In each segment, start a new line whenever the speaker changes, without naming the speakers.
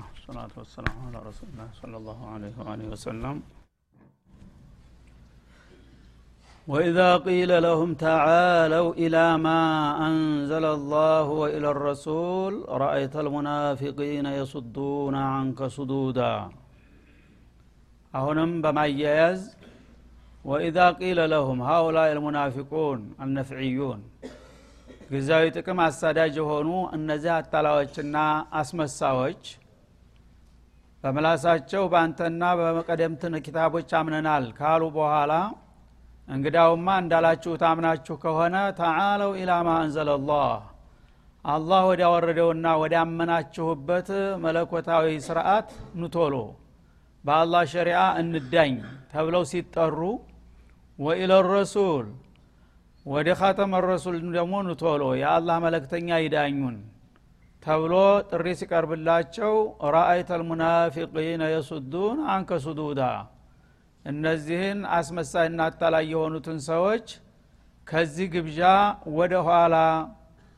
الله والصلاة والسلام على رسول الله صلى الله عليه وآله وسلم وإذا قيل لهم تعالوا إلى ما أنزل الله وإلى الرسول رأيت المنافقين يصدون عنك صدودا أهنم بما ييز وإذا قيل لهم هؤلاء المنافقون النفعيون ጊዜያዊ ጥቅም አሳዳጅ የሆኑ እነዚህ አታላዎችና አስመሳዎች በምላሳቸው በአንተና በመቀደምትን ኪታቦች አምነናል ካሉ በኋላ እንግዳውማ እንዳላችሁ ታምናችሁ ከሆነ ተዓለው ኢላማ አንዘለላህ። አላህ ወዲያወረደውና ወዳመናችሁበት መለኮታዊ ስርዓት ኑቶሎ በአላህ ሸሪዓ እንዳኝ ተብለው ሲጠሩ ወኢለ ረሱል ወደ ኻተመ ረሱል ደግሞ ኑቶሎ የአላህ መለክተኛ ይዳኙን ተብሎ ጥሪ ሲቀርብላቸው ረአይተ ልሙናፊቂነ የሱዱን አንከ ሱዱዳ። እነዚህን አስመሳይና አታላይ የሆኑትን ሰዎች ከዚህ ግብዣ ወደ ኋላ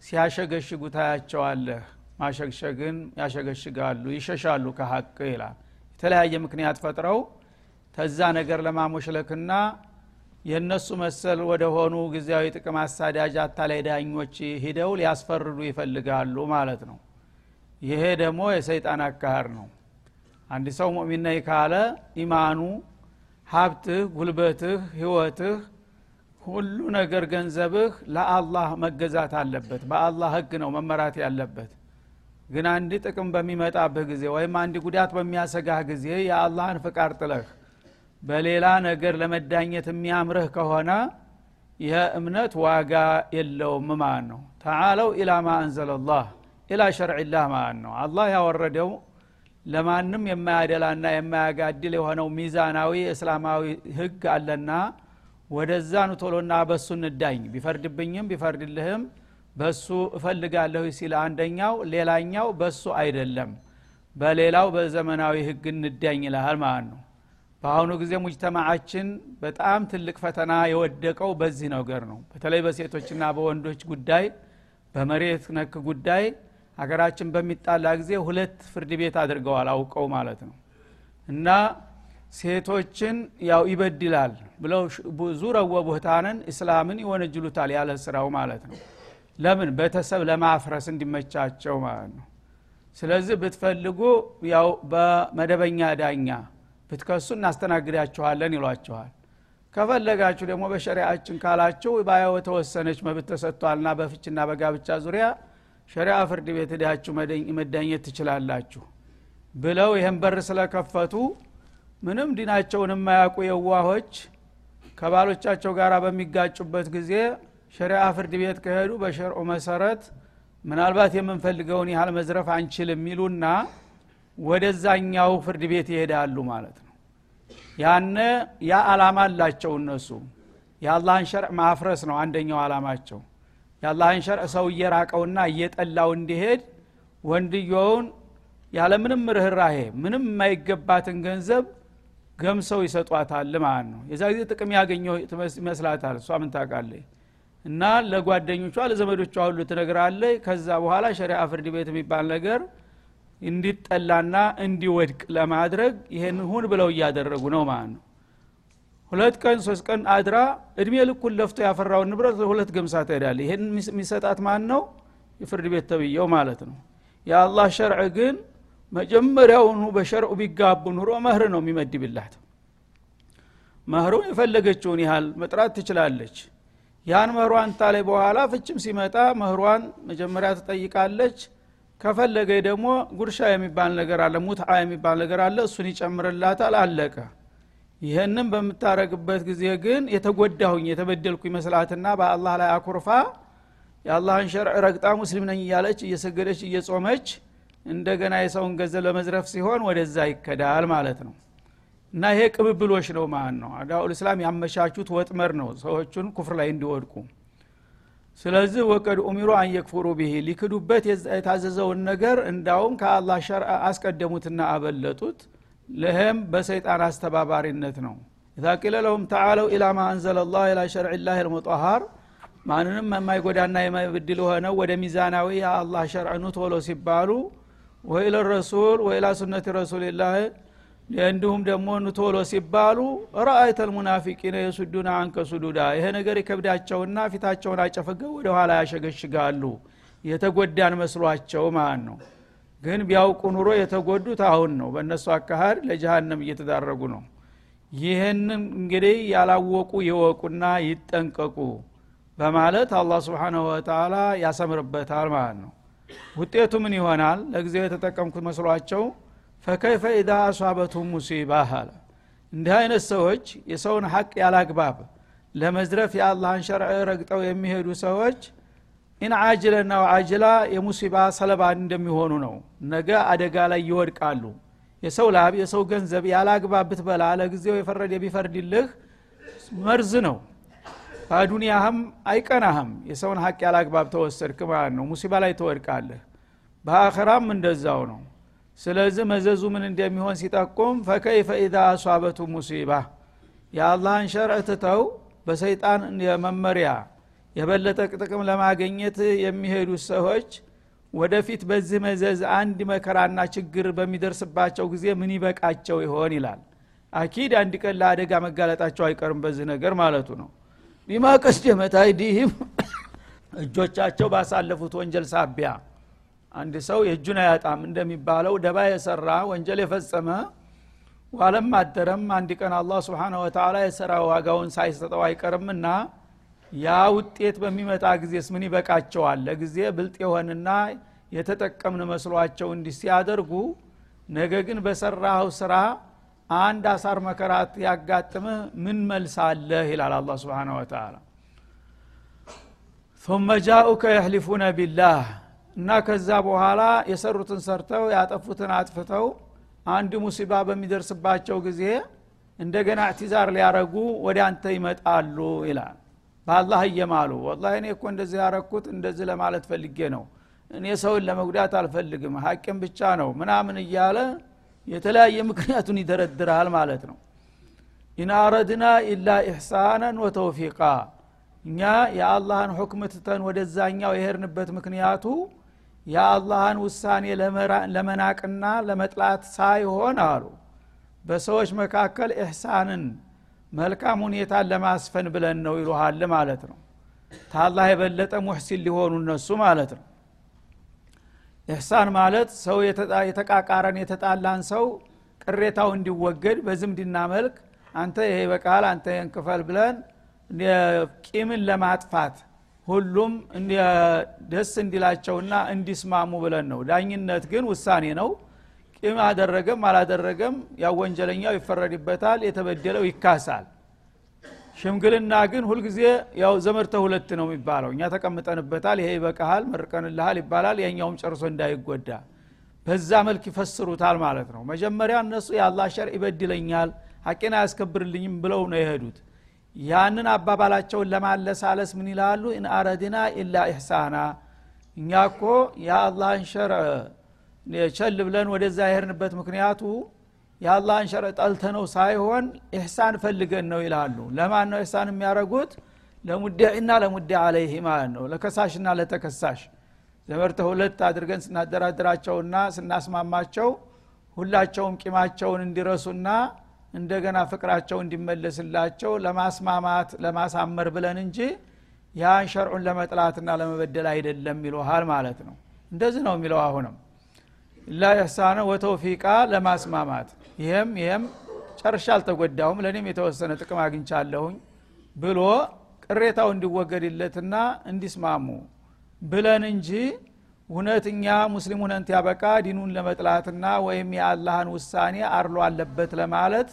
ሲያሸገሽጉ ታያቸዋለህ ማሸግሸግን ያሸገሽጋሉ ይሸሻሉ ከሀቅ ይላል። የተለያየ ምክንያት ፈጥረው ተዛ ነገር ለማሞሽለክና የእነሱ መሰል ወደ ሆኑ ጊዜያዊ ጥቅም አሳዳጅ አታላይ ዳኞች ሂደው ሊያስፈርዱ ይፈልጋሉ ማለት ነው። ይሄ ደግሞ የሰይጣን አካህር ነው። አንድ ሰው ሙእሚን ካለ ኢማኑ ሀብትህ ጉልበትህ ህይወትህ ሁሉ ነገር ገንዘብህ ለአላህ መገዛት አለበት። በአላህ ህግ ነው መመራት ያለበት። ግን አንድ ጥቅም በሚመጣብህ ጊዜ ወይም አንድ ጉዳት በሚያሰጋህ ጊዜ የአላህን ፍቃድ ጥለህ በሌላ ነገር ለመዳኘት የሚያምርህ ከሆነ ይህ እምነት ዋጋ የለውም ማለት ነው። ተዓለው ኢላ ማ አንዘለላህ ኢላ ሸርዕላህ ማለት ነው። አላህ ያወረደው ለማንም የማያደላና የማያጋድል የሆነው ሚዛናዊ እስላማዊ ህግ አለና ወደዛ ንቶሎና በሱ እንዳኝ። ቢፈርድብኝም ቢፈርድልህም በሱ እፈልጋለሁ ሲል አንደኛው ሌላኛው በሱ አይደለም በሌላው በዘመናዊ ህግ እንዳኝ ይልሃል ማለት ነው በአሁኑ ጊዜ ሙጅተማዓችን በጣም ትልቅ ፈተና የወደቀው በዚህ ነገር ነው። በተለይ በሴቶችና በወንዶች ጉዳይ በመሬት ነክ ጉዳይ ሀገራችን በሚጣላ ጊዜ ሁለት ፍርድ ቤት አድርገዋል አውቀው ማለት ነው። እና ሴቶችን ያው ይበድላል ብለው ብዙ ረወ ቡህታንን እስላምን ይወነጅሉታል ያለ ስራው ማለት ነው። ለምን? ቤተሰብ ለማፍረስ እንዲመቻቸው ማለት ነው። ስለዚህ ብትፈልጉ ያው በመደበኛ ዳኛ ብትከሱ እናስተናግዳችኋለን ይሏችኋል። ከፈለጋችሁ ደግሞ በሸሪአችን ካላችሁ ባየው የተወሰነች መብት ተሰጥቷልና በፍችና በጋብቻ ዙሪያ ሸሪአ ፍርድ ቤት ሄዳችሁ መዳኘት ትችላላችሁ ብለው ይህን በር ስለከፈቱ ምንም ዲናቸውን የማያውቁ የዋሆች ከባሎቻቸው ጋር በሚጋጩበት ጊዜ ሸሪአ ፍርድ ቤት ከሄዱ በሸርዑ መሰረት ምናልባት የምንፈልገውን ያህል መዝረፍ አንችልም የሚሉና ወደዛኛው ፍርድ ቤት ይሄዳሉ ማለት ነው። ያነ ያ አላማ አላቸው እነሱ። የአላህን ሸርዕ ማፍረስ ነው አንደኛው አላማቸው የአላህን ሸርዕ ሰው እየራቀውና እየጠላው እንዲሄድ ወንድየውን ያለምንም ርኅራሄ ምንም የማይገባትን ገንዘብ ገምሰው ይሰጧታል ማለት ነው። የዛ ጊዜ ጥቅም ያገኘው ይመስላታል። እሷ ምን እና ለጓደኞቿ ለዘመዶቿ ሁሉ ትነግራለች። ከዛ በኋላ ሸሪአ ፍርድ ቤት የሚባል ነገር እንዲጠላና እንዲወድቅ ለማድረግ ይሄን ሁን ብለው እያደረጉ ነው ማለት ነው። ሁለት ቀን ሶስት ቀን አድራ እድሜ ልኩን ለፍቶ ያፈራውን ንብረት ሁለት ገምሳ ትሄዳለ ይሄን የሚሰጣት ማን ነው የፍርድ ቤት ተብየው ማለት ነው። የአላህ ሸርዕ ግን መጀመሪያውኑ በሸርዑ ቢጋቡ ኑሮ መህር ነው የሚመድብላት። መህሩን የፈለገችውን ያህል መጥራት ትችላለች። ያን መህሯን ታላይ በኋላ ፍችም ሲመጣ መህሯን መጀመሪያ ትጠይቃለች ከፈለገ ደግሞ ጉርሻ የሚባል ነገር አለ ሙትዓ የሚባል ነገር አለ እሱን ይጨምርላታል አለቀ። ይህንም በምታረግበት ጊዜ ግን የተጎዳሁኝ የተበደልኩ ይመስላትና በአላህ ላይ አኩርፋ የአላህን ሸርዕ ረግጣ ሙስሊም ነኝ እያለች እየሰገደች እየጾመች እንደገና የሰውን ገንዘብ ለመዝረፍ ሲሆን ወደዛ ይከዳል ማለት ነው። እና ይሄ ቅብብሎች ነው ማለት ነው። አዳኡል እስላም ያመቻቹት ወጥመር ነው ሰዎቹን ኩፍር ላይ እንዲወድቁ ስለዚህ ወቀድ ኡሚሩ አንየክፉሩ ብሄ ሊክዱበት የታዘዘውን ነገር እንዳውም ከአላህ ሸር አስቀደሙትና አበለጡት። ለህም በሰይጣን አስተባባሪነት ነው። ኢዛ ለሁም ተዓለው ኢላ ማ አንዘለ ኢላ ሸርዕ ላህ ልሙጠሃር ማንንም የማይጎዳና የማይበድል ሆነው ወደ ሚዛናዊ የአላህ ሸርዕ ኑ ቶሎ ሲባሉ ወኢለ ረሱል ወኢላ ሱነት ረሱልላህ እንዲሁም ደግሞ ንቶሎ ሲባሉ ረአይተ ልሙናፊቂነ የሱዱና አንከ ሱዱዳ። ይሄ ነገር ይከብዳቸውና ፊታቸውን አጨፈገው ወደ ኋላ ያሸገሽጋሉ። የተጎዳን መስሏቸው ማለት ነው። ግን ቢያውቁ ኑሮ የተጎዱት አሁን ነው። በእነሱ አካሃድ ለጀሃነም እየተዳረጉ ነው። ይህንን እንግዲህ ያላወቁ ይወቁና ይጠንቀቁ በማለት አላህ سبحانه وتعالى ያሰምርበታል ማለት ነው። ውጤቱ ምን ይሆናል? ለጊዜው የተጠቀምኩት መስሏቸው فكيف إذا أصابتهم مصيبة አለ። እንዲህ አይነት ሰዎች የሰውን ሐቅ ያላግባብ ለመዝረፍ የአላህን شرع ረግጠው የሚሄዱ ሰዎች إن عاجلا وآجلا የ مصيبة ሰለባ እንደሚሆኑ ነው። ነገ አደጋ ላይ ይወድቃሉ። የሰው ላብ የሰው ገንዘብ ያላግባብ ብትበላ ለጊዜው የፈረደ ቢፈርድልህ መርዝ ነው። በዱንያህም አይቀናህም። የሰውን ሀቅ ያላግባብ ተወሰድክ ማለት ነው። ሙሲባ ላይ ትወድቃለህ። በአኸራም እንደዛው ነው ስለዚህ መዘዙ ምን እንደሚሆን ሲጠቁም ፈከይፈ ኢዛ አሷበቱ ሙሲባ የአላህን ሸርዕ በሰይጣን መመሪያ የበለጠ ጥቅም ለማገኘት የሚሄዱ ሰዎች ወደፊት በዚህ መዘዝ አንድ መከራና ችግር በሚደርስባቸው ጊዜ ምን ይበቃቸው ይሆን ይላል። አኪድ አንድ ቀን ለአደጋ መጋለጣቸው አይቀርም በዚህ ነገር ማለቱ ነው። ቢማ ቀስደመት አይዲህም። እጆቻቸው ባሳለፉት ወንጀል ሳቢያ አንድ ሰው የእጁን አያጣም እንደሚባለው ደባ የሰራ ወንጀል የፈጸመ ዋለም አደረም አንድ ቀን አላህ ስብሓነ ወተላ የሰራ ዋጋውን ሳይሰጠው አይቀርምና ያ ውጤት በሚመጣ ጊዜስ ምን ይበቃቸዋል ለጊዜ ብልጥ የሆንና የተጠቀምን መስሏቸው እንዲህ ሲያደርጉ ነገ ግን በሰራኸው ስራ አንድ አሳር መከራት ያጋጥምህ ምን መልሳለህ ይላል አላ ስብን ወተላ ثم جاءوك يحلفون بالله እና ከዛ በኋላ የሰሩትን ሰርተው ያጠፉትን አጥፍተው አንድ ሙሲባ በሚደርስባቸው ጊዜ እንደገና اعتذار ሊያረጉ ወደ አንተ ይመጣሉ ይላል። በአላህ እየማሉ ወላ እኔ እኮ እንደዚህ ያረኩት እንደዚህ ለማለት ፈልጌ ነው። እኔ ሰውን ለመጉዳት አልፈልግም ሀቅም ብቻ ነው ምናምን እያለ የተለያየ ምክንያቱን ይደረድራል ማለት ነው። إن إلا إحسانا وتوفيقا እኛ የአላህን حكم ትተን ወደዛኛው የሄድንበት ምክንያቱ የአላህን ውሳኔ ለመናቅና ለመጥላት ሳይሆን አሉ በሰዎች መካከል ኢሕሳንን መልካም ሁኔታን ለማስፈን ብለን ነው ይሉሃል ማለት ነው። ታላህ የበለጠ ሙሕሲን ሊሆኑ እነሱ ማለት ነው። ኢሕሳን ማለት ሰው የተቃቃረን የተጣላን ሰው ቅሬታው እንዲወገድ በዝምድና መልክ አንተ ይሄ በቃል አንተ የንክፈል ብለን ቂምን ለማጥፋት ሁሉም ደስ እንዲላቸውና እንዲስማሙ ብለን ነው። ዳኝነት ግን ውሳኔ ነው። ቂም አደረገም አላደረገም ያው ወንጀለኛው ይፈረድበታል የተበደለው ይካሳል። ሽምግልና ግን ሁልጊዜ ያው ዘመርተ ሁለት ነው የሚባለው። እኛ ተቀምጠንበታል ይሄ ይበቃሃል መርቀንልሃል ይባላል ያኛውም ጨርሶ እንዳይጎዳ። በዛ መልክ ይፈስሩታል ማለት ነው። መጀመሪያ እነሱ የአላ ሸር ይበድለኛል ሀቄን አያስከብርልኝም ብለው ነው የሄዱት ያንን አባባላቸውን ለማለሳለስ ምን ይላሉ? إن أردنا إلا إحسانا እኛ እኮ የአላህን شرع ቸል ብለን ወደዛ የሄድንበት ምክንያቱ የአላህን شرع ጠልተነው ሳይሆን إحسان ፈልገን ነው ይላሉ። ለማን ነው إحسان የሚያደረጉት ለ مدعي ና ለ مدعى عليه ማለት ነው። ለከሳሽና ለተከሳሽ። ዘመርተ ሁለት አድርገን ስናደራድራቸውና ስናስማማቸው ሁላቸውም ቂማቸውን እንዲረሱና እንደገና ፍቅራቸው እንዲመለስላቸው ለማስማማት ለማሳመር ብለን እንጂ ያን ሸርዑን ለመጥላትና ለመበደል አይደለም ይለሃል ማለት ነው። እንደዚህ ነው የሚለው አሁንም። ላ ኢሕሳነ ወተውፊቃ ለማስማማት። ይህም ይህም ጨርሻ አልተጎዳሁም ለእኔም የተወሰነ ጥቅም አግኝቻለሁኝ ብሎ ቅሬታው እንዲወገድለትና እንዲስማሙ ብለን እንጂ እውነትኛ ሙስሊም ሁነንት ያበቃ ዲኑን ለመጥላትና ወይም የአላህን ውሳኔ አርሎ አለበት ለማለት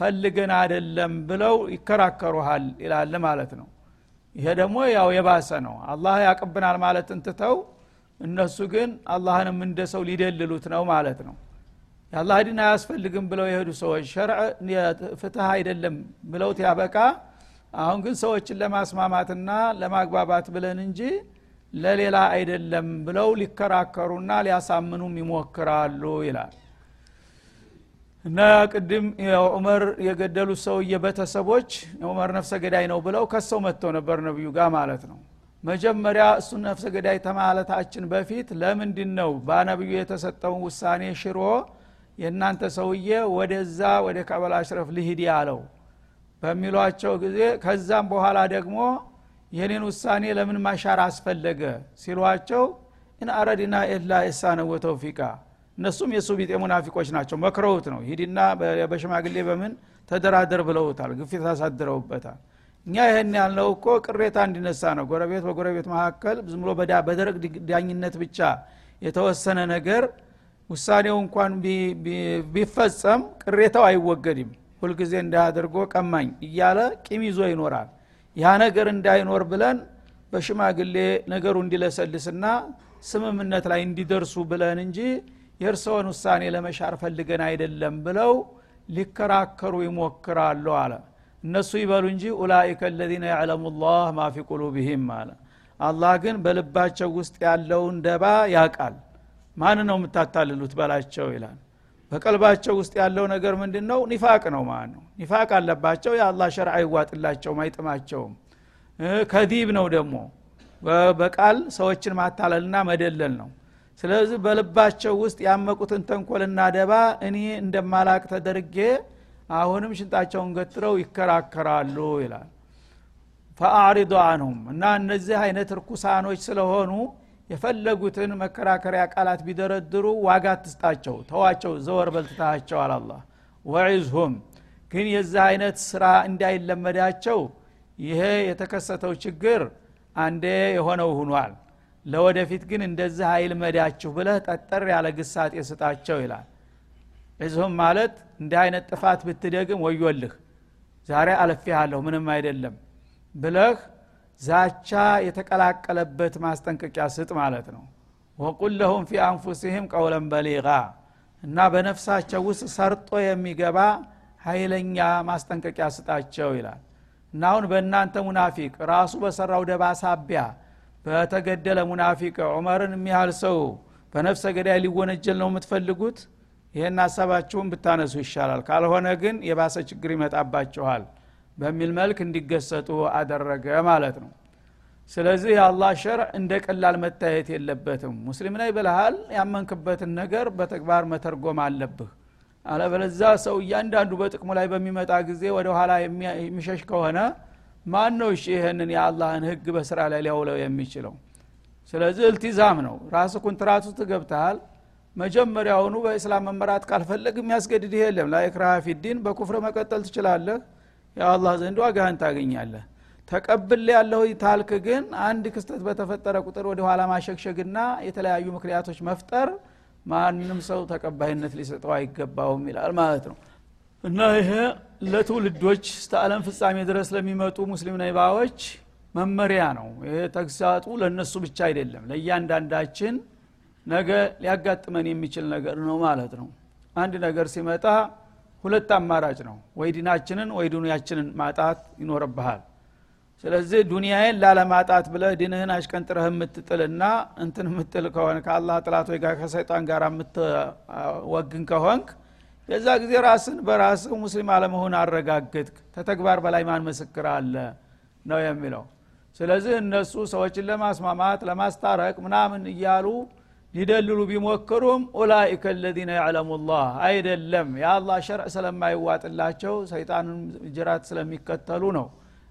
ፈልገን አደለም ብለው ይከራከሩሃል ይላል ማለት ነው። ይሄ ደግሞ ያው የባሰ ነው። አላህ ያቅብናል ማለት እንትተው እነሱ ግን አላህንም እንደ ሰው ሊደልሉት ነው ማለት ነው። የአላህ ዲን አያስፈልግም ብለው የሄዱ ሰዎች ሸርዕ ፍትህ አይደለም ብለውት ያበቃ አሁን ግን ሰዎችን ለማስማማትና ለማግባባት ብለን እንጂ ለሌላ አይደለም ብለው ሊከራከሩና ሊያሳምኑም ይሞክራሉ ይላል። እና ቅድም ዑመር የገደሉት ሰውዬ ቤተሰቦች ዑመር ነፍሰ ገዳይ ነው ብለው ከሰው መጥተው ነበር ነቢዩ ጋር ማለት ነው። መጀመሪያ እሱ ነፍሰ ገዳይ ተማለታችን በፊት ለምንድን ነው በነብዩ የተሰጠውን ውሳኔ ሽሮ የእናንተ ሰውዬ ወደዛ ወደ ከዕብ አል አሽረፍ ልሂድ ያለው በሚሏቸው ጊዜ ከዛም በኋላ ደግሞ የኔን ውሳኔ ለምን ማሻር አስፈለገ? ሲሏቸው إن أردنا إلا إحسانا وتوفيقا። እነሱም የእሱ ቢጤ ሙናፊቆች ናቸው። መክረውት ነው። ሂድና በሽማግሌ በምን ተደራደር ብለውታል። ግፊት አሳድረውበታል። እኛ ይህን ያልነው እኮ ቅሬታ እንዲነሳ ነው። ጎረቤት በጎረቤት መካከል ዝም ብሎ በደረቅ ዳኝነት ብቻ የተወሰነ ነገር ውሳኔው እንኳን ቢፈጸም ቅሬታው አይወገድም። ሁልጊዜ እንዳያደርጎ ቀማኝ እያለ ቂም ይዞ ይኖራል ያ ነገር እንዳይኖር ብለን በሽማግሌ ነገሩ እንዲለሰልስና ስምምነት ላይ እንዲደርሱ ብለን እንጂ የእርስዎን ውሳኔ ለመሻር ፈልገን አይደለም ብለው ሊከራከሩ ይሞክራሉ አለ። እነሱ ይበሉ እንጂ ኡላይከ አለዚነ ያዕለሙ ላህ ማ ፊ ቁሉብህም አለ። አላህ ግን በልባቸው ውስጥ ያለውን ደባ ያቃል ማን ነው የምታታልሉት በላቸው ይላል በቀልባቸው ውስጥ ያለው ነገር ምንድን ነው ኒፋቅ ነው ማለት ነው ኒፋቅ አለባቸው። የአላህ ሸርዓ አይዋጥላቸውም አይጥማቸውም። ከዲብ ነው ደግሞ። በቃል ሰዎችን ማታለልና መደለል ነው። ስለዚህ በልባቸው ውስጥ ያመቁትን ተንኮልና ደባ እኔ እንደማላቅ ተደርጌ አሁንም ሽንጣቸውን ገትረው ይከራከራሉ ይላል። ፈአዕሪዱ አንሁም እና እነዚህ አይነት ርኩሳኖች ስለሆኑ የፈለጉትን መከራከሪያ ቃላት ቢደረድሩ ዋጋ ትስጣቸው ተዋቸው ዘወር በልትታቸው አላላ ወዒዝሁም ግን የዚህ አይነት ስራ እንዳይለመዳቸው ይሄ የተከሰተው ችግር አንዴ የሆነው ሁኗል። ለወደፊት ግን እንደዚህ አይልመዳችሁ ብለህ ጠጠር ያለ ግሳጤ ስጣቸው ይላል። እዚሁም ማለት እንዲህ አይነት ጥፋት ብትደግም ወዮልህ ዛሬ አለፊሃለሁ ምንም አይደለም ብለህ ዛቻ የተቀላቀለበት ማስጠንቀቂያ ስጥ ማለት ነው። ወቁል ለሁም ፊ አንፉሲህም ቀውለን በሊጋ እና በነፍሳቸው ውስጥ ሰርጦ የሚገባ ኃይለኛ ማስጠንቀቂያ ስጣቸው ይላል። እና አሁን በእናንተ ሙናፊቅ ራሱ በሰራው ደባ ሳቢያ በተገደለ ሙናፊቅ ዑመርን የሚያህል ሰው በነፍሰ ገዳይ ሊወነጀል ነው የምትፈልጉት? ይህን ሀሳባችሁን ብታነሱ ይሻላል። ካልሆነ ግን የባሰ ችግር ይመጣባችኋል በሚል መልክ እንዲገሰጡ አደረገ ማለት ነው። ስለዚህ የአላህ ሸርዕ እንደ ቀላል መታየት የለበትም። ሙስሊም ላይ ብልሃል ያመንክበትን ነገር በተግባር መተርጎም አለብህ። አለበለዛ ሰው እያንዳንዱ በጥቅሙ ላይ በሚመጣ ጊዜ ወደ ኋላ የሚሸሽ ከሆነ ማን ነው እሺ ይህንን የአላህን ህግ በስራ ላይ ሊያውለው የሚችለው? ስለዚህ التزام ነው። ራስ ኮንትራት ውስጥ መጀመሪያውኑ በእስላም መመራት ካልፈለግህ የሚያስገድድህ የለም። لا إكراه في الدين በ كفر መቀጠል ትችላለህ የአላህ ዘንድ ዋጋህን ታገኛለህ። ተቀብያለሁ ታልክ ግን አንድ ክስተት በተፈጠረ ቁጥር ወደ ኋላ ማሸግሸግና የተለያዩ ምክንያቶች መፍጠር ማንም ሰው ተቀባይነት ሊሰጠው አይገባውም ይላል ማለት ነው። እና ይሄ ለትውልዶች እስተ ዓለም ፍጻሜ ድረስ ለሚመጡ ሙስሊም ነይባዎች መመሪያ ነው። ይሄ ተግሳጡ ለእነሱ ብቻ አይደለም ለእያንዳንዳችን ነገ ሊያጋጥመን የሚችል ነገር ነው ማለት ነው። አንድ ነገር ሲመጣ ሁለት አማራጭ ነው። ወይ ዲናችንን ወይ ዱንያችንን ማጣት ይኖርብሃል። ስለዚህ ዱንያዬን ላለማጣት ብለህ ዲንህን አሽቀንጥረህ የምትጥልና እንትን የምትል ከሆነ ከአላህ ጥላቶች ጋር ከሰይጣን ጋር የምትወግን ከሆንክ የዛ ጊዜ ራስን በራስህ ሙስሊም አለመሆን አረጋግጥክ። ተተግባር በላይ ማን ምስክር አለ ነው የሚለው። ስለዚህ እነሱ ሰዎችን ለማስማማት ለማስታረቅ ምናምን እያሉ ሊደልሉ ቢሞክሩም ኡላይከ ለዚነ ያዕለሙ አይደለም። የአላህ ሸርዕ ስለማይዋጥላቸው ሰይጣንን ጅራት ስለሚከተሉ ነው።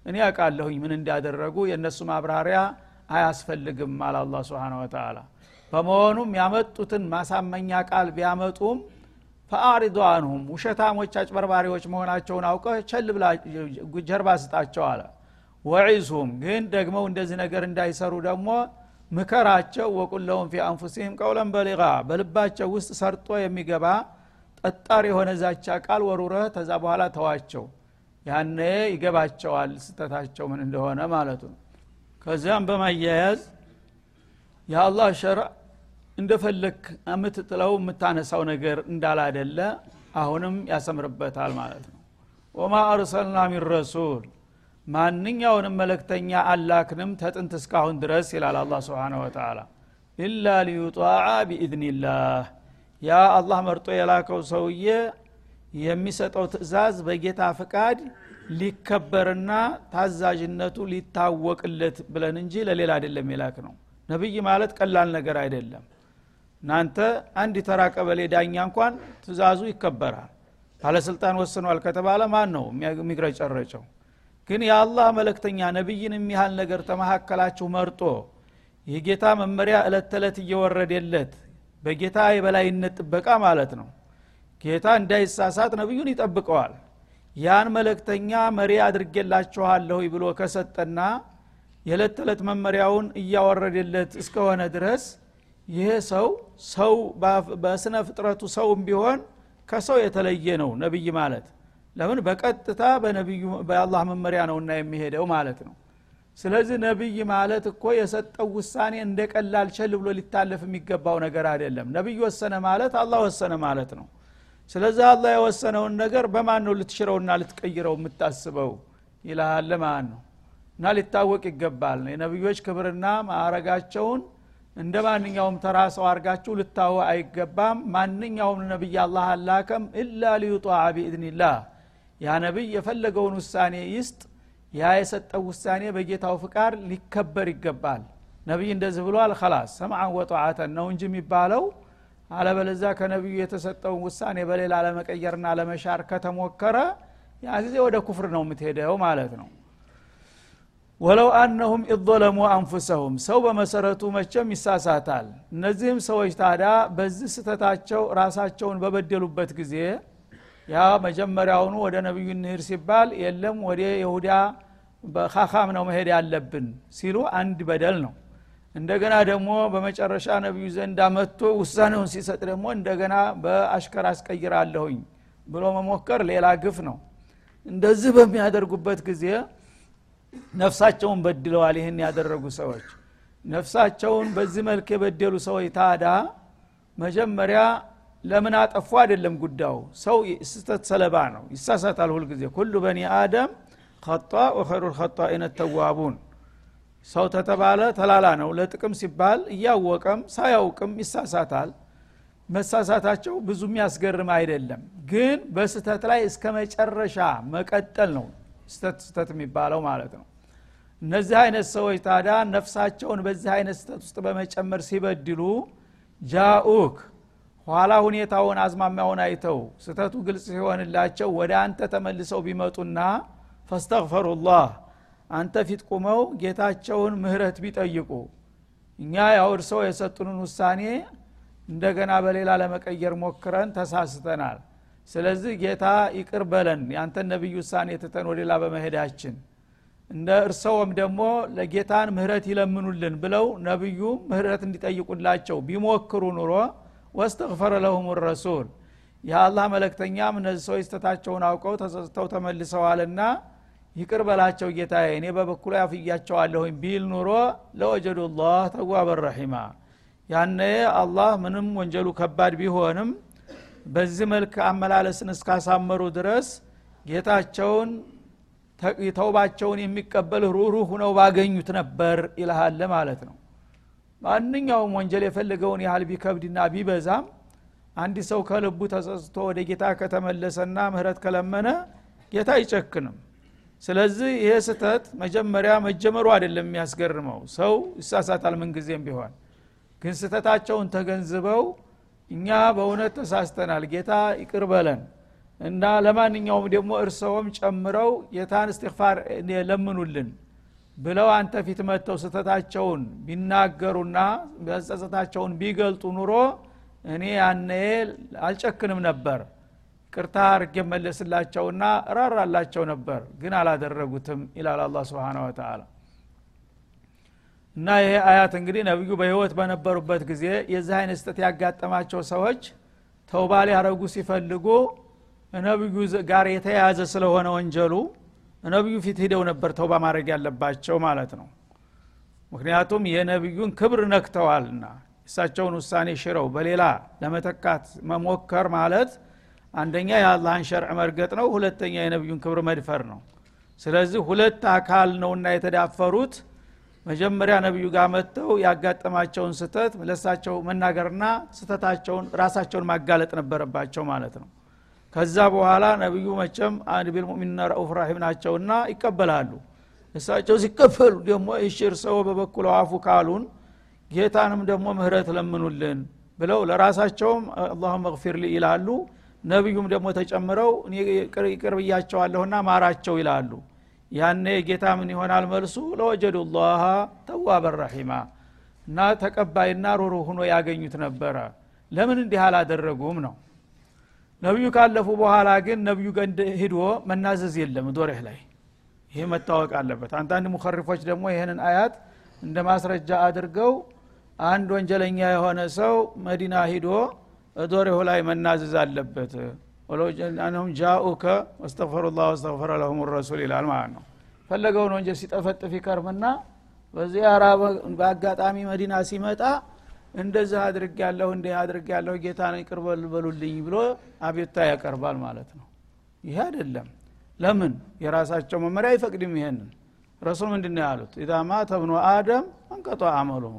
እኔ ያውቃለሁኝ ምን እንዳደረጉ የእነሱ ማብራሪያ አያስፈልግም አለ አላ ስብን ወተላ በመሆኑም ያመጡትን ማሳመኛ ቃል ቢያመጡም ፈአሪዱ አንሁም ውሸታሞች አጭበርባሪዎች መሆናቸውን አውቀ ቸል ብላ ጀርባ ስጣቸው አለ። ወዒዝሁም ግን ደግመው እንደዚህ ነገር እንዳይሰሩ ደግሞ ምከራቸው ወቁለሁም ፊ አንፉሲህም ቀውለን በሊጋ በልባቸው ውስጥ ሰርጦ የሚገባ ጠጣር የሆነ ዛቻ ቃል ወሩረህ ተዛ በኋላ ተዋቸው። ያነ ይገባቸዋል ስተታቸው ምን እንደሆነ ማለቱ ነው። ከዚያም በማያያዝ የአላህ ሸርዕ እንደፈለክ የምትጥለው የምታነሳው ነገር እንዳላደለ አሁንም ያሰምርበታል ማለት ነው። ወማ አርሰልና ሚን ረሱል ማንኛውንም መለክተኛ አላክንም ተጥንት እስካሁን ድረስ ይላል አላ ስብን ወተላ ኢላ ሊዩጣዓ ቢኢዝኒላህ። ያ አላህ መርጦ የላከው ሰውዬ የሚሰጠው ትእዛዝ በጌታ ፍቃድ ሊከበርና ታዛዥነቱ ሊታወቅለት ብለን እንጂ ለሌላ አይደለም የላክ ነው ነቢይ ማለት ቀላል ነገር አይደለም። እናንተ አንድ ተራ ቀበሌ ዳኛ እንኳን ትእዛዙ ይከበራል። ባለስልጣን ወስኗል ከተባለ ማን ነው የሚግረጨረጨው ግን የአላህ መለክተኛ ነቢይን የሚያህል ነገር ተመካከላችሁ መርጦ የጌታ መመሪያ እለት ተዕለት እየወረደለት በጌታ የበላይነት ጥበቃ ማለት ነው። ጌታ እንዳይሳሳት ነቢዩን ይጠብቀዋል። ያን መለክተኛ መሪ አድርጌላችኋለሁ ብሎ ከሰጠና የዕለት ተዕለት መመሪያውን እያወረደለት እስከሆነ ድረስ ይሄ ሰው ሰው በስነ ፍጥረቱ ሰውም ቢሆን ከሰው የተለየ ነው ነቢይ ማለት ለምን? በቀጥታ በነቢዩ በአላህ መመሪያ ነውና የሚሄደው ማለት ነው። ስለዚህ ነቢይ ማለት እኮ የሰጠው ውሳኔ እንደ ቀላል ቸል ብሎ ሊታለፍ የሚገባው ነገር አይደለም። ነቢይ ወሰነ ማለት አላህ ወሰነ ማለት ነው። ስለዚህ አላህ የወሰነውን ነገር በማን ነው ልትሽረውና ልትቀይረው የምታስበው? ይልሃል ማለት ነው? እና ሊታወቅ ይገባል የነቢዮች ክብርና ማዕረጋቸውን እንደ ማንኛውም ተራ ሰው አርጋችሁ ልታወ አይገባም። ማንኛውም ነቢይ አላህ አላከም ኢላ ሊዩጣ ቢኢዝኒላህ ያ ነቢይ የፈለገውን ውሳኔ ይስጥ። ያ የሰጠው ውሳኔ በጌታው ፍቃድ ሊከበር ይገባል። ነቢይ እንደዚህ ብሏል ከላስ ሰምዓን ወጠዓተን ነው እንጂ የሚባለው አለበለዛ ከነቢዩ የተሰጠውን ውሳኔ በሌላ ለመቀየርና ለመሻር ከተሞከረ ያ ጊዜ ወደ ኩፍር ነው የምትሄደው ማለት ነው። ወለው አነሁም ኢظለሙ አንፉሰሁም ሰው በመሰረቱ መቸም ይሳሳታል። እነዚህም ሰዎች ታዳ በዚህ ስተታቸው ራሳቸውን በበደሉበት ጊዜ ያ መጀመሪያውኑ ወደ ነቢዩ እንሂድ ሲባል የለም ወደ ይሁዳ በካካም ነው መሄድ ያለብን ሲሉ አንድ በደል ነው። እንደገና ደግሞ በመጨረሻ ነቢዩ ዘንድ መጥቶ ውሳኔውን ሲሰጥ ደግሞ እንደገና በአሽከር አስቀይራለሁኝ ብሎ መሞከር ሌላ ግፍ ነው። እንደዚህ በሚያደርጉበት ጊዜ ነፍሳቸውን በድለዋል ይህን ያደረጉ ሰዎች። ነፍሳቸውን በዚህ መልክ የበደሉ ሰዎች ታዳ መጀመሪያ ለምን አጠፉ? አይደለም ጉዳዩ። ሰው ስተት ሰለባ ነው። ይሳሳታል ሁልጊዜ ኩሉ በኒ አደም ከጣ ወኸይሩ ልከጣኢነ ተዋቡን። ሰው ተተባለ ተላላ ነው። ለጥቅም ሲባል እያወቀም ሳያውቅም ይሳሳታል። መሳሳታቸው ብዙ የሚያስገርም አይደለም። ግን በስተት ላይ እስከ መጨረሻ መቀጠል ነው ስተት ስተት የሚባለው ማለት ነው። እነዚህ አይነት ሰዎች ታዲያ ነፍሳቸውን በዚህ አይነት ስተት ውስጥ በመጨመር ሲበድሉ ጃኡክ ኋላ ሁኔታውን አዝማሚያውን አይተው ስተቱ ግልጽ ሲሆንላቸው ወደ አንተ ተመልሰው ቢመጡና ፈስተግፈሩላህ አንተ ፊት ቁመው ጌታቸውን ምህረት ቢጠይቁ። እኛ ያው እርሰው የሰጡንን ውሳኔ እንደገና በሌላ ለመቀየር ሞክረን ተሳስተናል። ስለዚህ ጌታ ይቅር በለን ያንተን ነቢይ ውሳኔ ትተን ወደ ሌላ በመሄዳችን። እንደ እርሰውም ደግሞ ለጌታን ምህረት ይለምኑልን ብለው ነቢዩ ምህረት እንዲጠይቁላቸው ቢሞክሩ ኑሮ ወስተግፈረ ለሁም ረሱል። የአላህ መለክተኛም እነዚህ ሰዎች ስተታቸውን አውቀው ተጸጽተው ተመልሰዋልና ይቅር በላቸው ጌታ እኔ በበኩሉ ያፍያቸዋለሁኝ ቢል ኑሮ ለወጀዱ ላህ ተዋበን ረሒማ። ያነ አላህ ምንም ወንጀሉ ከባድ ቢሆንም በዚህ መልክ አመላለስን እስካሳመሩ ድረስ ጌታቸውን ተውባቸውን የሚቀበል ሩህሩህ ሁነው ባገኙት ነበር ይልሃለ ማለት ነው ማንኛውም ወንጀል የፈለገውን ያህል ቢከብድና ቢበዛም አንድ ሰው ከልቡ ተጸጽቶ ወደ ጌታ ከተመለሰና ምህረት ከለመነ ጌታ አይጨክንም። ስለዚህ ይሄ ስተት መጀመሪያ መጀመሩ አይደለም የሚያስገርመው። ሰው ይሳሳታል ምንጊዜም ቢሆን። ግን ስተታቸውን ተገንዝበው እኛ በእውነት ተሳስተናል ጌታ ይቅር በለን እና ለማንኛውም ደግሞ እርሰውም ጨምረው ጌታን እስትግፋር ለምኑልን ብለው አንተ ፊት መጥተው ስተታቸውን ቢናገሩና መጸጸታቸውን ቢገልጡ ኑሮ እኔ ያነ አልጨክንም ነበር። ቅርታ አርጌ መለስላቸውና እራራላቸው ነበር ግን አላደረጉትም ይላል አላ ስብን ወተላ እና ይሄ አያት እንግዲህ ነቢዩ በህይወት በነበሩበት ጊዜ የዚህ አይነት ስተት ያጋጠማቸው ሰዎች ተውባ ሊያረጉ ሲፈልጉ ነቢዩ ጋር የተያያዘ ስለሆነ ወንጀሉ ነቢዩ ፊት ሂደው ነበር ተውባ ማድረግ ያለባቸው ማለት ነው። ምክንያቱም የነቢዩን ክብር ነክተዋልና እሳቸውን ውሳኔ ሽረው በሌላ ለመተካት መሞከር ማለት አንደኛ የአላህን ሸርዕ መርገጥ ነው ሁለተኛ የነቢዩን ክብር መድፈር ነው። ስለዚህ ሁለት አካል ነውና የተዳፈሩት። መጀመሪያ ነቢዩ ጋር መጥተው ያጋጠማቸውን ስተት ለሳቸው መናገርና ስተታቸውን ራሳቸውን ማጋለጥ ነበረባቸው ማለት ነው ከዛ በኋላ ነቢዩ መቸም አንድ ቢልሙእሚንና ረኡፍ ራሒም ናቸውና ይቀበላሉ። እሳቸው ሲቀበሉ ደግሞ እሽር ሰው በበኩል አፉ ካሉን ጌታንም ደግሞ ምህረት ለምኑልን ብለው ለራሳቸውም አላሁመ እግፊር ሊ ይላሉ። ነቢዩም ደግሞ ተጨምረው ይቅር ብያቸዋለሁና ማራቸው ይላሉ። ያኔ ጌታ ምን ይሆናል መልሱ? ለወጀዱ ላሃ ተዋበን ረሒማ እና ተቀባይና ሩሩ ሁኖ ያገኙት ነበረ። ለምን እንዲህ አላደረጉም ነው ነቢዩ ካለፉ በኋላ ግን ነቢዩ ገንድ ሂዶ መናዘዝ የለም ዶሬህ ላይ። ይሄ መታወቅ አለበት። አንዳንድ ሙከሪፎች ደግሞ ይህንን አያት እንደ ማስረጃ አድርገው አንድ ወንጀለኛ የሆነ ሰው መዲና ሂዶ ዶሬሁ ላይ መናዘዝ አለበት። ወለውአነሁም ጃኡከ ወስተግፈሩ ላህ ወስተግፈረ ለሁም ረሱል ይላል ማለት ነው። ፈለገውን ወንጀል ሲጠፈጥፍ ይከርምና በዚያራ በአጋጣሚ መዲና ሲመጣ እንደዚህ አድርግ ያለሁ እንዲህ አድርግ ያለሁ ጌታ ይቅር ብሎ አቤቱታ ያቀርባል ማለት ነው። ይሄ አይደለም። ለምን? የራሳቸው መመሪያ አይፈቅድም ይሄንን። ረሱል ምንድን ነው ያሉት? ኢዛ ማተ ብኑ አደም አንቀጦ አመሉሁ.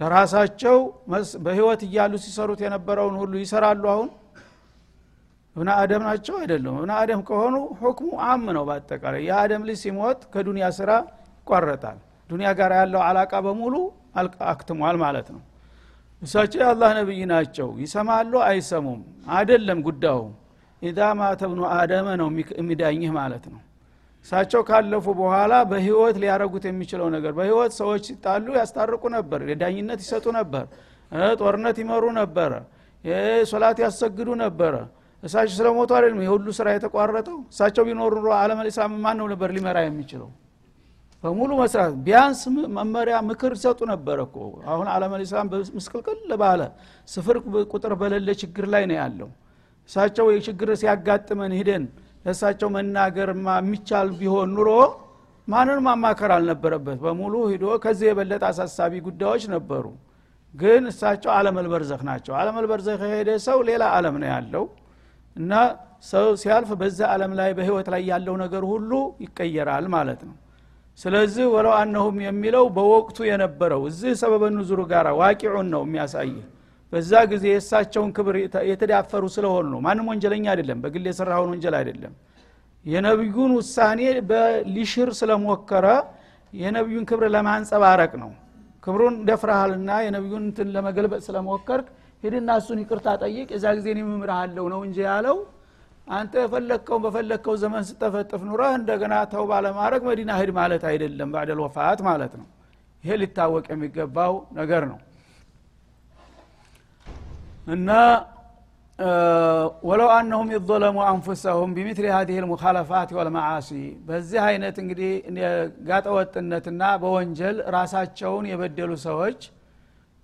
ለራሳቸው በህይወት እያሉ ሲሰሩት የነበረውን ሁሉ ይሰራሉ አሁን? እብነ አደም ናቸው? አይደለም እብነ አደም ከሆኑ ሁክሙ አም ነው በአጠቃላይ። የአደም ልጅ ሲሞት ከዱንያ ስራ ይቋረጣል። ዱንያ ጋር ያለው አላቃ በሙሉ አክትሟል ማለት ነው። እሳቸው የአላህ ነቢይ ናቸው። ይሰማሉ? አይሰሙም። አይደለም ጉዳዩ። ኢዛ ማተ ብኑ አደመ ነው የሚዳኝህ ማለት ነው። እሳቸው ካለፉ በኋላ በህይወት ሊያረጉት የሚችለው ነገር በህይወት ሰዎች ሲጣሉ ያስታርቁ ነበር የዳኝነት ይሰጡ ነበር ጦርነት ይመሩ ነበረ ሶላት ያሰግዱ ነበረ እሳቸው ስለሞቱ አይደለም የሁሉ ስራ የተቋረጠው። እሳቸው ቢኖሩ ኑሮ አለም ማን ነው ነበር ሊመራ የሚችለው በሙሉ መስራት። ቢያንስ መመሪያ ምክር ይሰጡ ነበር እኮ። አሁን አለም ምስቅልቅል ባለ ስፍር ቁጥር በሌለ ችግር ላይ ነው ያለው። እሳቸው የችግር ሲያጋጥመን ሂደን ለእሳቸው መናገር የሚቻል ቢሆን ኑሮ ማንን ማማከር አልነበረበት። በሙሉ ሂዶ ከዚህ የበለጠ አሳሳቢ ጉዳዮች ነበሩ። ግን እሳቸው አለመልበርዘኽ ናቸው። አለመልበርዘኽ የሄደ ሰው ሌላ አለም ነው ያለው እና ሰው ሲያልፍ በዛ አለም ላይ በህይወት ላይ ያለው ነገር ሁሉ ይቀየራል ማለት ነው ስለዚህ ወለው አነሁም የሚለው በወቅቱ የነበረው እዚህ ሰበበ ኑዙሩ ጋር ዋቂዑን ነው የሚያሳይህ በዛ ጊዜ የእሳቸውን ክብር የተዳፈሩ ስለሆኑ ነው። ማንም ወንጀለኛ አይደለም። በግል የሰራውን ወንጀል አይደለም። የነቢዩን ውሳኔ ሊሽር ስለሞከረ የነቢዩን ክብር ለማንጸባረቅ ነው። ክብሩን ደፍረሃልና የነቢዩን እንትን ለመገልበጥ ስለሞከርክ ሂድና እሱን ይቅርታ ጠይቅ የዛ ጊዜ እኔ ምምርሃለሁ ነው እንጂ ያለው አንተ የፈለግከውን በፈለግከው ዘመን ስጠፈጥፍ ኑረህ እንደገና ተውባ ለማድረግ መዲና ሂድ ማለት አይደለም ባደል ወፋት ማለት ነው። ይሄ ሊታወቅ የሚገባው ነገር ነው። እና ወለው አነሁም ይظለሙ አንፉሰሁም ቢምትል ሀዲህ ልሙካለፋት ወልመዓሲ። በዚህ አይነት እንግዲህ ጋጠወጥነትና በወንጀል ራሳቸውን የበደሉ ሰዎች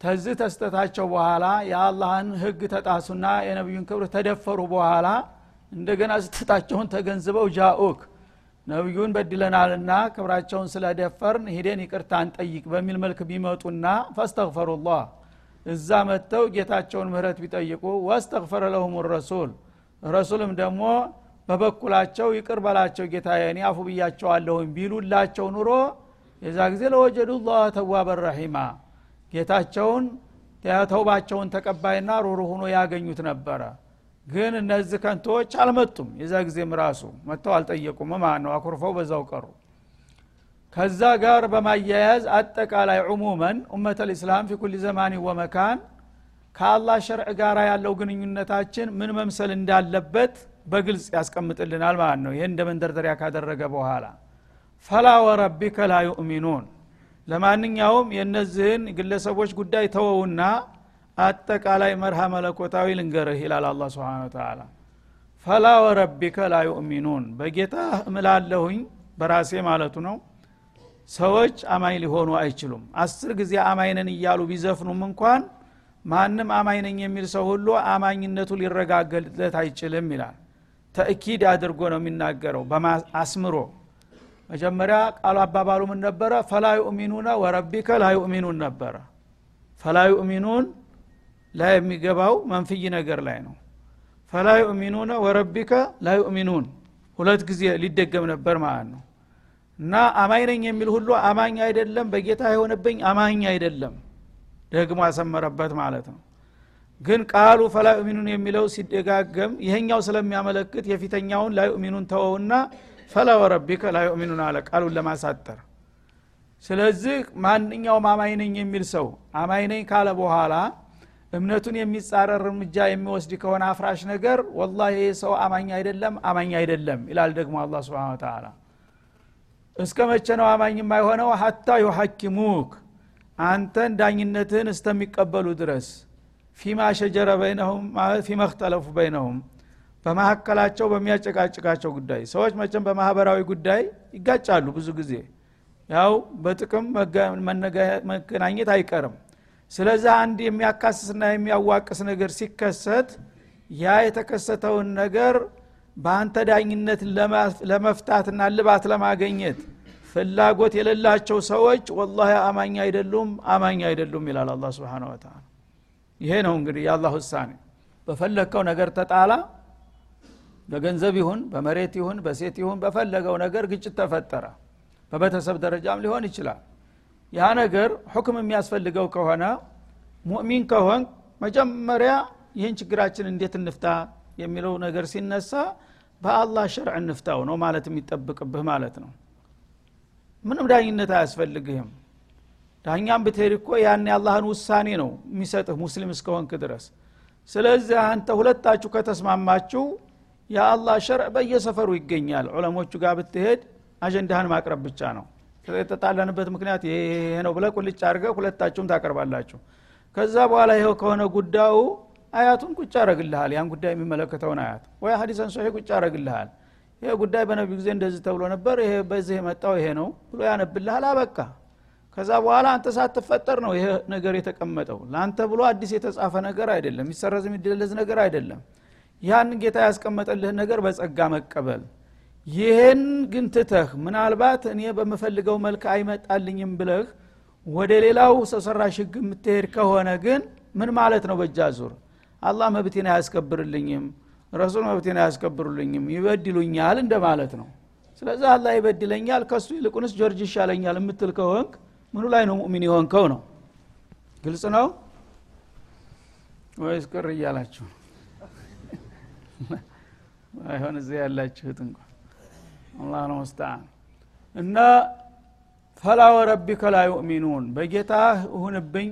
ተዚህ ተስተታቸው በኋላ የአላህን ህግ ተጣሱና የነቢዩን ክብር ተደፈሩ በኋላ እንደገና ስተታቸውን ተገንዝበው ጃኡክ ነቢዩን በድለናልና ክብራቸውን ስለደፈርን ሂደን ይቅርታ እንጠይቅ በሚል መልክ ቢመጡና ፈስተግፈሩላህ። እዛ መጥተው ጌታቸውን ምህረት ቢጠይቁ ወስተግፈረ ለሁም ረሱል። ረሱልም ደግሞ በበኩላቸው ይቅር በላቸው ጌታ እኔ አፉ ብያቸዋለሁኝ ቢሉላቸው ኑሮ የዛ ጊዜ ለወጀዱ ላህ ተዋበን ረሒማ። ጌታቸውን ተውባቸውን ተቀባይና ሩሩ ሁኖ ያገኙት ነበረ ግን እነዚህ ከንቶዎች አልመጡም። የዛ ጊዜም ራሱ መጥተው አልጠየቁም። ማለት ነው አኩርፈው በዛው ቀሩ። ከዛ ጋር በማያያዝ አጠቃላይ ዑሙመን ኡመት ልእስላም ፊ ኩል ዘማን ወመካን ከአላህ ሸርዕ ጋር ያለው ግንኙነታችን ምን መምሰል እንዳለበት በግልጽ ያስቀምጥልናል ማለት ነው። ይህን እንደ መንደርደሪያ ካደረገ በኋላ ፈላ ወረቢከ ላ ዩእሚኑን። ለማንኛውም የእነዚህን ግለሰቦች ጉዳይ ተወውና አጠቃላይ መርሃ መለኮታዊ ልንገርህ ይላል አላ ስብን ተላ ፈላ ወረቢከ ላ ዩእሚኑን። በጌታ እምላለሁኝ በራሴ ማለቱ ነው። ሰዎች አማኝ ሊሆኑ አይችሉም። አስር ጊዜ አማኝነን እያሉ ቢዘፍኑም እንኳን ማንም አማኝነኝ የሚል ሰው ሁሉ አማኝነቱ ሊረጋገጥለት አይችልም ይላል። ተእኪድ አድርጎ ነው የሚናገረው አስምሮ መጀመሪያ ቃሉ አባባሉ ምን ነበረ? ፈላ ዩእሚኑነ ወረቢከ ላ ዩእሚኑን ነበረ። فلا يؤمنون ላይ የሚገባው منفي ነገር ላይ ነው። فلا يؤمنون وربك لا يؤمنون። ሁለት ጊዜ ሊደገም ነበር ማለት ነው። እና አማኝ ነኝ የሚል ሁሉ አማኝ አይደለም በጌታ ይሁንብኝ አማኝ አይደለም ደግሞ ያሰመረበት ማለት ነው። ግን ቃሉ فلا يؤمنون የሚለው ሲደጋገም ይሄኛው ስለሚያመለክት የፊተኛውን لا يؤمنون ተወውና فلا وربك لا يؤمنون አለ ቃሉን ለማሳጠር። ስለዚህ ማንኛውም አማኝ ነኝ የሚል ሰው አማኝ ነኝ ካለ በኋላ እምነቱን የሚጻረር እርምጃ የሚወስድ ከሆነ አፍራሽ ነገር ወላ ይህ ሰው አማኝ አይደለም አማኝ አይደለም ይላል ደግሞ አላ ስብን ተላ እስከ መቼ ነው አማኝ የማይሆነው? ሀታ ዩሐኪሙክ አንተን ዳኝነትህን እስተሚቀበሉ ድረስ። ፊማ ሸጀረ በይነሁም ፊማ እክተለፉ በይነሁም በመካከላቸው በሚያጨቃጭቃቸው ጉዳይ። ሰዎች መቼም በማህበራዊ ጉዳይ ይጋጫሉ ብዙ ጊዜ። ያው በጥቅም መገናኘት አይቀርም ስለዚህ አንድ የሚያካስስና የሚያዋቅስ ነገር ሲከሰት ያ የተከሰተውን ነገር በአንተ ዳኝነት ለመፍታትና ልባት ለማገኘት ፍላጎት የሌላቸው ሰዎች ወላ አማኝ አይደሉም አማኝ አይደሉም ይላል አላ ስብን ወተላ ይሄ ነው እንግዲህ የአላህ ውሳኔ። በፈለግከው ነገር ተጣላ በገንዘብ ይሁን በመሬት ይሁን በሴት ይሁን በፈለገው ነገር ግጭት ተፈጠረ። በቤተሰብ ደረጃም ሊሆን ይችላል ያ ነገር ሁክም የሚያስፈልገው ከሆነ ሙእሚን ከሆን መጀመሪያ ይህን ችግራችን እንዴት እንፍታ የሚለው ነገር ሲነሳ በአላህ ሸርዕ እንፍታው ነው ማለት የሚጠብቅብህ ማለት ነው። ምንም ዳኝነት አያስፈልግህም። ዳኛም ብትሄድ እኮ ያን የአላህን ውሳኔ ነው የሚሰጥህ ሙስሊም እስከሆንክ ድረስ። ስለዚህ አንተ ሁለታችሁ ከተስማማችሁ የአላህ ሸርዕ በየሰፈሩ ይገኛል። ዑለሞቹ ጋር ብትሄድ አጀንዳህን ማቅረብ ብቻ ነው የተጣላንበት ምክንያት ይሄ ነው ብለ ቁልጭ አድርገ ሁለታችሁም ታቀርባላችሁ። ከዛ በኋላ ይኸው ከሆነ ጉዳዩ አያቱን ቁጭ አረግልሃል ያን ጉዳይ የሚመለከተውን አያት። ወይ ሀዲሰን ሶሄ ቁጭ አረግልሃል ይሄ ጉዳይ በነቢዩ ጊዜ እንደዚህ ተብሎ ነበር ይሄ በዚህ የመጣው ይሄ ነው ብሎ ያነብልሃል አበቃ። ከዛ በኋላ አንተ ሳትፈጠር ነው ይሄ ነገር የተቀመጠው። ለአንተ ብሎ አዲስ የተጻፈ ነገር አይደለም የሚሰረዝ የሚደለዝ ነገር አይደለም። ያን ጌታ ያስቀመጠልህን ነገር በጸጋ መቀበል ይህን ግን ትተህ ምናልባት እኔ በምፈልገው መልክ አይመጣልኝም ብለህ ወደ ሌላው ሰው ህግ የምትሄድ ከሆነ ግን ምን ማለት ነው? በእጃ ዙር አላህ መብቴን አያስከብርልኝም ረሱል መብቴን አያስከብሩልኝም ይበድሉኛል እንደማለት ነው። ስለዚህ አላህ ይበድለኛል ከሱ ይልቁንስ ጆርጅ ይሻለኛል የምትል ከሆንክ ምኑ ላይ ነው ሙእሚን የሆንከው ነው? ግልጽ ነው? ወይስ ቅር እያላችሁ? አይሆን እዚህ ያላችሁት እንኳ አላህ ነው ሙስተዓን እና ፈላ ወረቢከ ላ ዩእሚኑን በጌታ እሁንብኝ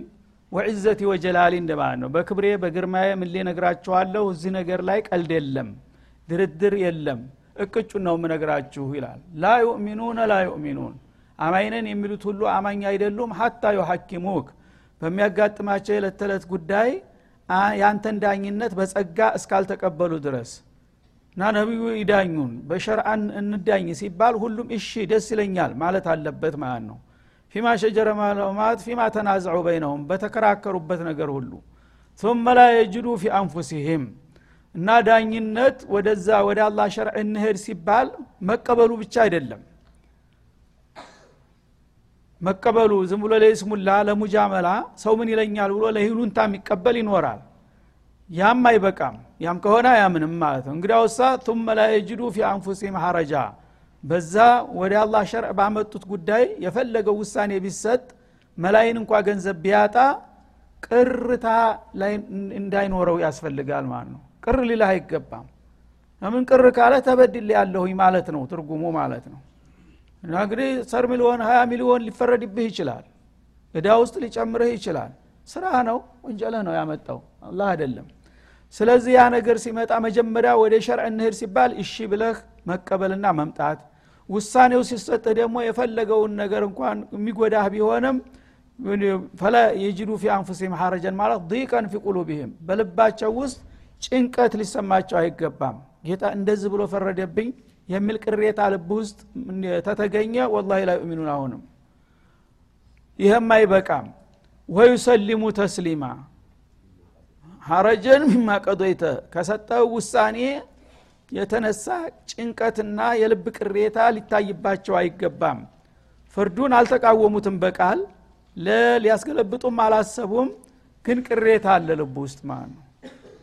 ወዕዘቲ ወጀላሊ እንደማለት ነው። በክብሬ በግርማዬ ምሌ ነግራችኋለሁ እዚህ ነገር ላይ ቀልድ የለም ድርድር የለም እቅጩን ነው የምነግራችሁ ይላል። ላ ዩእሚኑነ ላ ዩእሚኑን አማይነን የሚሉት ሁሉ አማኝ አይደሉም። ሀታ ዩሐኪሙክ በሚያጋጥማቸው የዕለት ተዕለት ጉዳይ ያንተን ዳኝነት በጸጋ እስካልተቀበሉ ድረስ እና ነቢዩ ይዳኙን በሸርአን እንዳኝ ሲባል ሁሉም እሺ ደስ ይለኛል ማለት አለበት ማለት ነው ፊማ ሸጀረ ማለማት ፊማ ተናዘዑ በይነሁም በተከራከሩበት ነገር ሁሉ ثم لا يجدوا في አንፉሲህም እና ዳኝነት ወደዛ ወደ አላህ ሸርዕ እንሄድ ሲባል መቀበሉ ብቻ አይደለም መቀበሉ ዝም ብሎ ለይስሙላ ለሙጃመላ ሰው ምን ይለኛል ብሎ ለሂሉንታ የሚቀበል ይኖራል ያም አይበቃም። ያም ከሆነ አያምንም ማለት ነው። እንግዲያውሳ ቱመ ላ የጅዱ ፊ አንፉሲህም ሐረጃ በዛ ወደ አላህ ሸርዕ ባመጡት ጉዳይ የፈለገው ውሳኔ ቢሰጥ መላይን እንኳ ገንዘብ ቢያጣ ቅርታ ላይ እንዳይኖረው ያስፈልጋል ማለት ነው። ቅር ሊልህ አይገባም። ለምን ቅር ካለ ተበድል ያለሁኝ ማለት ነው ትርጉሙ ማለት ነው። እና እንግዲህ ሰር ሚሊዮን ሀያ ሚሊዮን ሊፈረድብህ ይችላል። እዳ ውስጥ ሊጨምርህ ይችላል። ስራ ነው ወንጀልህ ነው ያመጣው። አላህ አይደለም ስለዚህ ያ ነገር ሲመጣ መጀመሪያ ወደ ሸርዕ እንሄድ ሲባል እሺ ብለህ መቀበልና መምጣት። ውሳኔው ሲሰጥህ ደግሞ የፈለገውን ነገር እንኳን የሚጎዳህ ቢሆንም ፈላ የጅዱ ፊ አንፉሲህም ሐረጀን ማለት ዲቀን ፊ ቁሉብህም በልባቸው ውስጥ ጭንቀት ሊሰማቸው አይገባም። ጌታ እንደዚህ ብሎ ፈረደብኝ የሚል ቅሬታ ልብ ውስጥ ተተገኘ። ወላ ላ ዩእሚኑን አሁንም ይህም አይበቃም። ወዩሰሊሙ ተስሊማ ሐረጀን ሚማ ቀዶይተ ከሰጠው ውሳኔ የተነሳ ጭንቀትና የልብ ቅሬታ ሊታይባቸው አይገባም። ፍርዱን አልተቃወሙትም በቃል ሊያስገለብጡም አላሰቡም ግን ቅሬታ አለ ልብ ውስጥ ማለት ነው?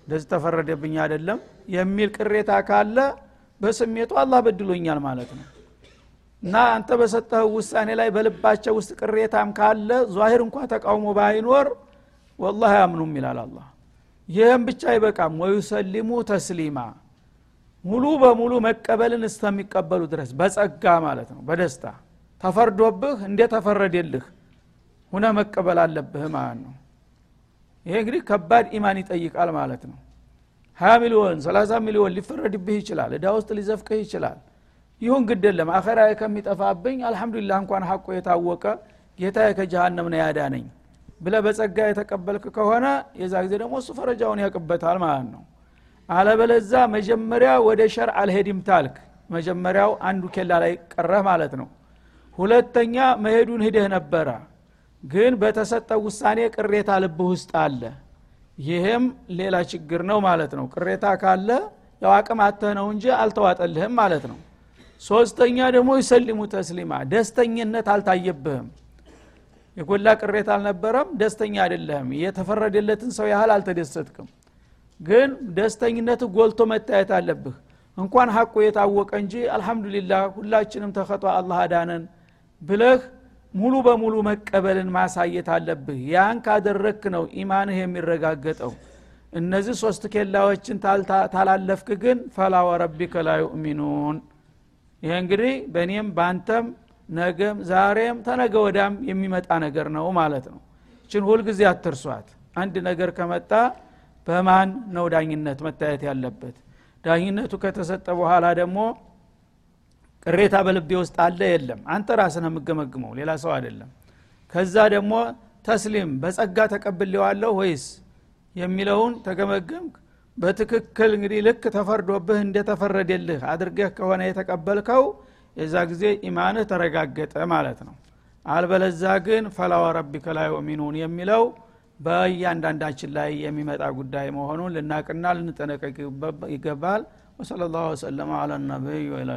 እንደዚህ ተፈረደብኝ አይደለም የሚል ቅሬታ ካለ በስሜቱ አላህ በድሎኛል ማለት ነው። እና አንተ በሰጠኸው ውሳኔ ላይ በልባቸው ውስጥ ቅሬታም ካለ ዛሂር እንኳ ተቃውሞ ባይኖር ወላህ አያምኑም ይላል አላህ ይህም ብቻ አይበቃም። ወዩሰሊሙ ተስሊማ ሙሉ በሙሉ መቀበልን እስተሚቀበሉ ድረስ በጸጋ ማለት ነው በደስታ። ተፈርዶብህ እንደ ተፈረደልህ ሁነ መቀበል አለብህ ማለት ነው። ይሄ እንግዲህ ከባድ ኢማን ይጠይቃል ማለት ነው። ሀያ ሚሊዮን ሰላሳ ሚሊዮን ሊፈረድብህ ይችላል እዳ ውስጥ ሊዘፍቅህ ይችላል። ይሁን ግደለም አኸራ ከሚጠፋብኝ አልሐምዱሊላህ እንኳን ሐቆ የታወቀ ጌታ ከጀሃነም ነው ያዳነኝ ብለ በጸጋ የተቀበልክ ከሆነ የዛ ጊዜ ደግሞ እሱ ፈረጃውን ያቅበታል ማለት ነው። አለበለዛ መጀመሪያ ወደ ሸር አልሄድም ታልክ። መጀመሪያው አንዱ ኬላ ላይ ቀረህ ማለት ነው። ሁለተኛ መሄዱን ሂደህ ነበረ። ግን በተሰጠው ውሳኔ ቅሬታ ልብህ ውስጥ አለ። ይህም ሌላ ችግር ነው ማለት ነው። ቅሬታ ካለ ያው አቅም አተህ ነው እንጂ አልተዋጠልህም ማለት ነው። ሶስተኛ ደግሞ ይሰሊሙ ተስሊማ ደስተኝነት አልታየብህም የጎላ ቅሬታ አልነበረም። ደስተኛ አይደለህም። የተፈረደለትን ሰው ያህል አልተደሰትክም። ግን ደስተኝነት ጎልቶ መታየት አለብህ። እንኳን ሀቁ የታወቀ እንጂ አልሐምዱሊላህ ሁላችንም ተኸጧ አላህ አዳነን ብለህ ሙሉ በሙሉ መቀበልን ማሳየት አለብህ። ያን ካደረክ ነው ኢማንህ የሚረጋገጠው። እነዚህ ሶስት ኬላዎችን ታላለፍክ ግን ፈላ ወረቢከ ላ ዩእሚኑን። ይሄ እንግዲህ በእኔም በአንተም ነገም ዛሬም ተነገ ወዳም የሚመጣ ነገር ነው ማለት ነው። ችን ሁልጊዜ አትርሷት። አንድ ነገር ከመጣ በማን ነው ዳኝነት መታየት ያለበት? ዳኝነቱ ከተሰጠ በኋላ ደግሞ ቅሬታ በልቤ ውስጥ አለ የለም። አንተ ራስን የምገመግመው ሌላ ሰው አይደለም። ከዛ ደግሞ ተስሊም በጸጋ ተቀብሌዋለሁ ወይስ የሚለውን ተገመገምክ? በትክክል እንግዲህ ልክ ተፈርዶብህ እንደተፈረደልህ አድርገህ ከሆነ የተቀበልከው የዛ ጊዜ ኢማንህ ተረጋገጠ ማለት ነው። አልበለዛ ግን ፈላ ወረቢከ ላ ዩእሚኑን የሚለው በእያንዳንዳችን ላይ የሚመጣ ጉዳይ መሆኑን ልናቅና ልንጠነቀቅ ይገባል። ወሰለ ላሁ ወሰለማ አላ ነቢይ ወላ